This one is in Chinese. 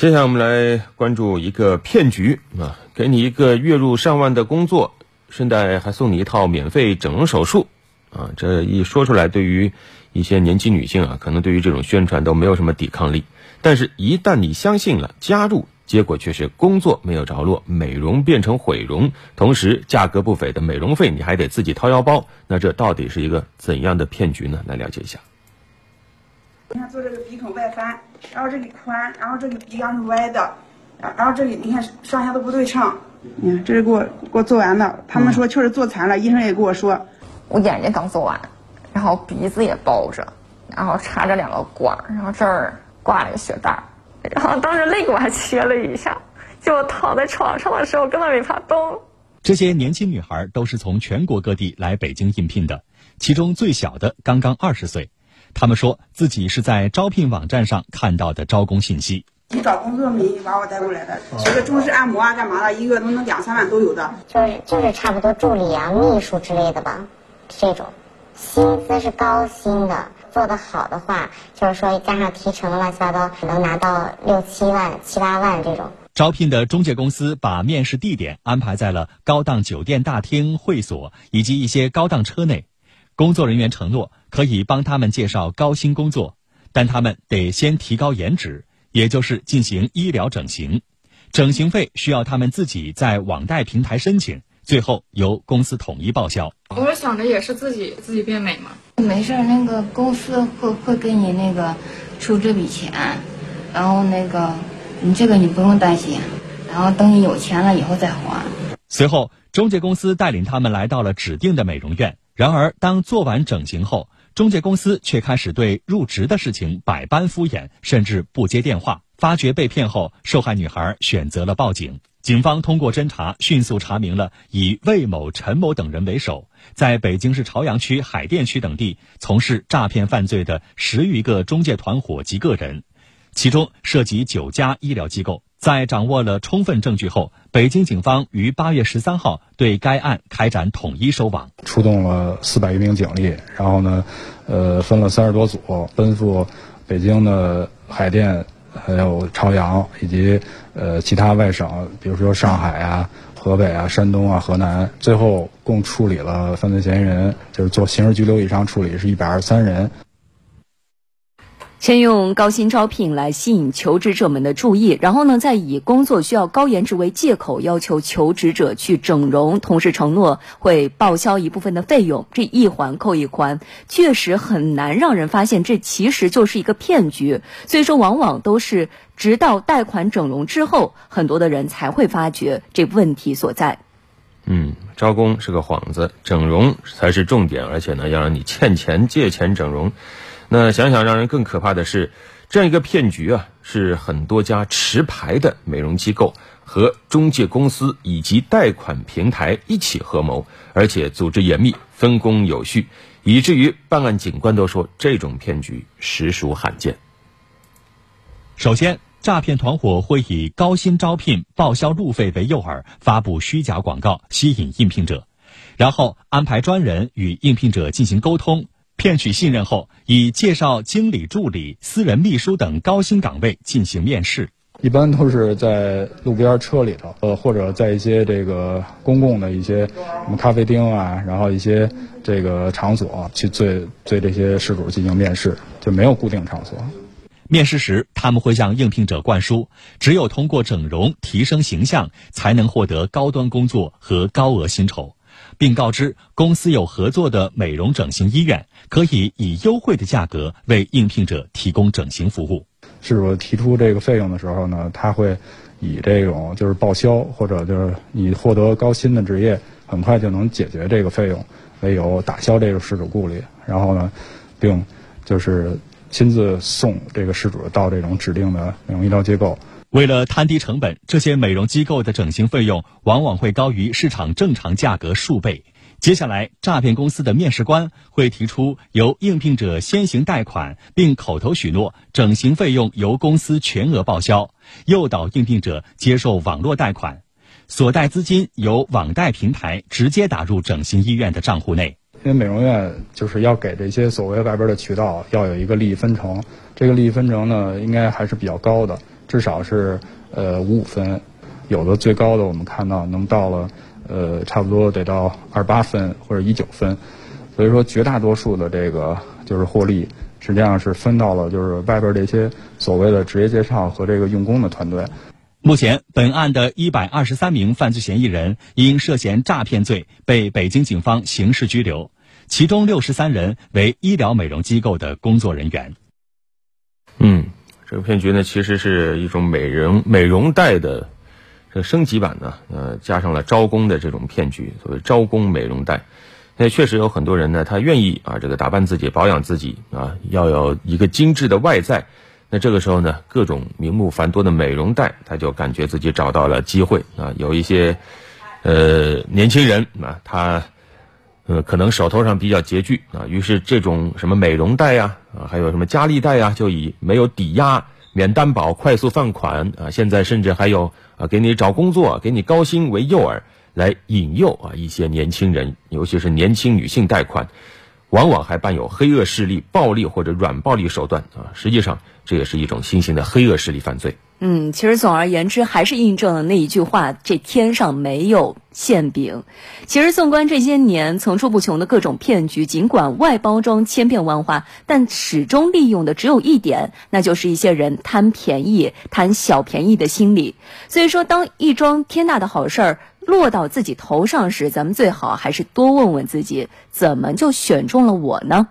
接下来我们来关注一个骗局啊，给你一个月入上万的工作，顺带还送你一套免费整容手术啊！这一说出来，对于一些年轻女性啊，可能对于这种宣传都没有什么抵抗力。但是，一旦你相信了，加入，结果却是工作没有着落，美容变成毁容，同时价格不菲的美容费你还得自己掏腰包。那这到底是一个怎样的骗局呢？来了解一下。你看做这个鼻孔外翻，然后这里宽，然后这里鼻梁是歪的，然后这里你看上下都不对称。你看这是给我给我做完的，他们说确实做残了，医生也跟我说，我眼睛刚做完，然后鼻子也包着，然后插着两个管，然后这儿挂了个血袋，然后当时肋骨还切了一下，就我躺在床上的时候根本没法动。这些年轻女孩都是从全国各地来北京应聘的，其中最小的刚刚二十岁。他们说自己是在招聘网站上看到的招工信息。你找工作没把我带过来的，学个中式按摩啊，干嘛的，一个月都能两三万都有的。就是就是差不多助理啊、秘书之类的吧，这种，薪资是高薪的，做得好的话，就是说加上提成乱七八糟，能拿到六七万、七八万这种。招聘的中介公司把面试地点安排在了高档酒店大厅、会所以及一些高档车内。工作人员承诺可以帮他们介绍高薪工作，但他们得先提高颜值，也就是进行医疗整形。整形费需要他们自己在网贷平台申请，最后由公司统一报销。我是想着也是自己自己变美嘛。没事，那个公司会会给你那个出这笔钱，然后那个你这个你不用担心，然后等你有钱了以后再还。随后，中介公司带领他们来到了指定的美容院。然而，当做完整形后，中介公司却开始对入职的事情百般敷衍，甚至不接电话。发觉被骗后，受害女孩选择了报警。警方通过侦查，迅速查明了以魏某、陈某等人为首，在北京市朝阳区、海淀区等地从事诈骗犯罪的十余个中介团伙及个人，其中涉及九家医疗机构。在掌握了充分证据后，北京警方于八月十三号对该案开展统一收网，出动了四百余名警力，然后呢，呃，分了三十多组，奔赴北京的海淀、还有朝阳以及呃其他外省，比如说上海啊、河北啊、山东啊、河南，最后共处理了犯罪嫌疑人，就是做刑事拘留以上处理是一百二十三人。先用高薪招聘来吸引求职者们的注意，然后呢，再以工作需要高颜值为借口，要求求职者去整容，同时承诺会报销一部分的费用，这一环扣一环，确实很难让人发现这其实就是一个骗局。所以说，往往都是直到贷款整容之后，很多的人才会发觉这问题所在。嗯，招工是个幌子，整容才是重点，而且呢，要让你欠钱借钱整容。那想想让人更可怕的是，这样一个骗局啊，是很多家持牌的美容机构和中介公司以及贷款平台一起合谋，而且组织严密、分工有序，以至于办案警官都说这种骗局实属罕见。首先，诈骗团伙会以高薪招聘、报销路费为诱饵，发布虚假广告，吸引应聘者，然后安排专人与应聘者进行沟通。骗取信任后，以介绍经理助理、私人秘书等高薪岗位进行面试。一般都是在路边车里头，呃，或者在一些这个公共的一些什么咖啡厅啊，然后一些这个场所去对对这些事主进行面试，就没有固定场所。面试时，他们会向应聘者灌输，只有通过整容提升形象，才能获得高端工作和高额薪酬。并告知公司有合作的美容整形医院，可以以优惠的价格为应聘者提供整形服务。是我提出这个费用的时候呢，他会以这种就是报销或者就是你获得高薪的职业很快就能解决这个费用为由打消这个事主顾虑，然后呢，并就是亲自送这个事主到这种指定的美容医疗机构。为了摊低成本，这些美容机构的整形费用往往会高于市场正常价格数倍。接下来，诈骗公司的面试官会提出由应聘者先行贷款，并口头许诺整形费用由公司全额报销，诱导应聘者接受网络贷款，所贷资金由网贷平台直接打入整形医院的账户内。因为美容院就是要给这些所谓外边的渠道要有一个利益分成，这个利益分成呢，应该还是比较高的。至少是呃五五分，有的最高的我们看到能到了呃差不多得到二八分或者一九分，所以说绝大多数的这个就是获利实际上是分到了就是外边这些所谓的职业介绍和这个用工的团队。目前，本案的一百二十三名犯罪嫌疑人因涉嫌诈骗罪被北京警方刑事拘留，其中六十三人为医疗美容机构的工作人员。嗯，这个骗局呢，其实是一种美容美容贷的这升级版呢，呃，加上了招工的这种骗局，所谓招工美容贷。那确实有很多人呢，他愿意啊，这个打扮自己、保养自己啊，要有一个精致的外在。那这个时候呢，各种名目繁多的美容贷，他就感觉自己找到了机会啊。有一些，呃，年轻人啊，他，呃，可能手头上比较拮据啊，于是这种什么美容贷呀，啊，还有什么佳丽贷呀，就以没有抵押、免担保、快速放款啊，现在甚至还有啊，给你找工作、给你高薪为诱饵，来引诱啊一些年轻人，尤其是年轻女性贷款。往往还伴有黑恶势力、暴力或者软暴力手段啊！实际上，这也是一种新型的黑恶势力犯罪。嗯，其实总而言之，还是印证了那一句话：这天上没有馅饼。其实，纵观这些年层出不穷的各种骗局，尽管外包装千变万化，但始终利用的只有一点，那就是一些人贪便宜、贪小便宜的心理。所以说，当一桩天大的好事儿，落到自己头上时，咱们最好还是多问问自己，怎么就选中了我呢？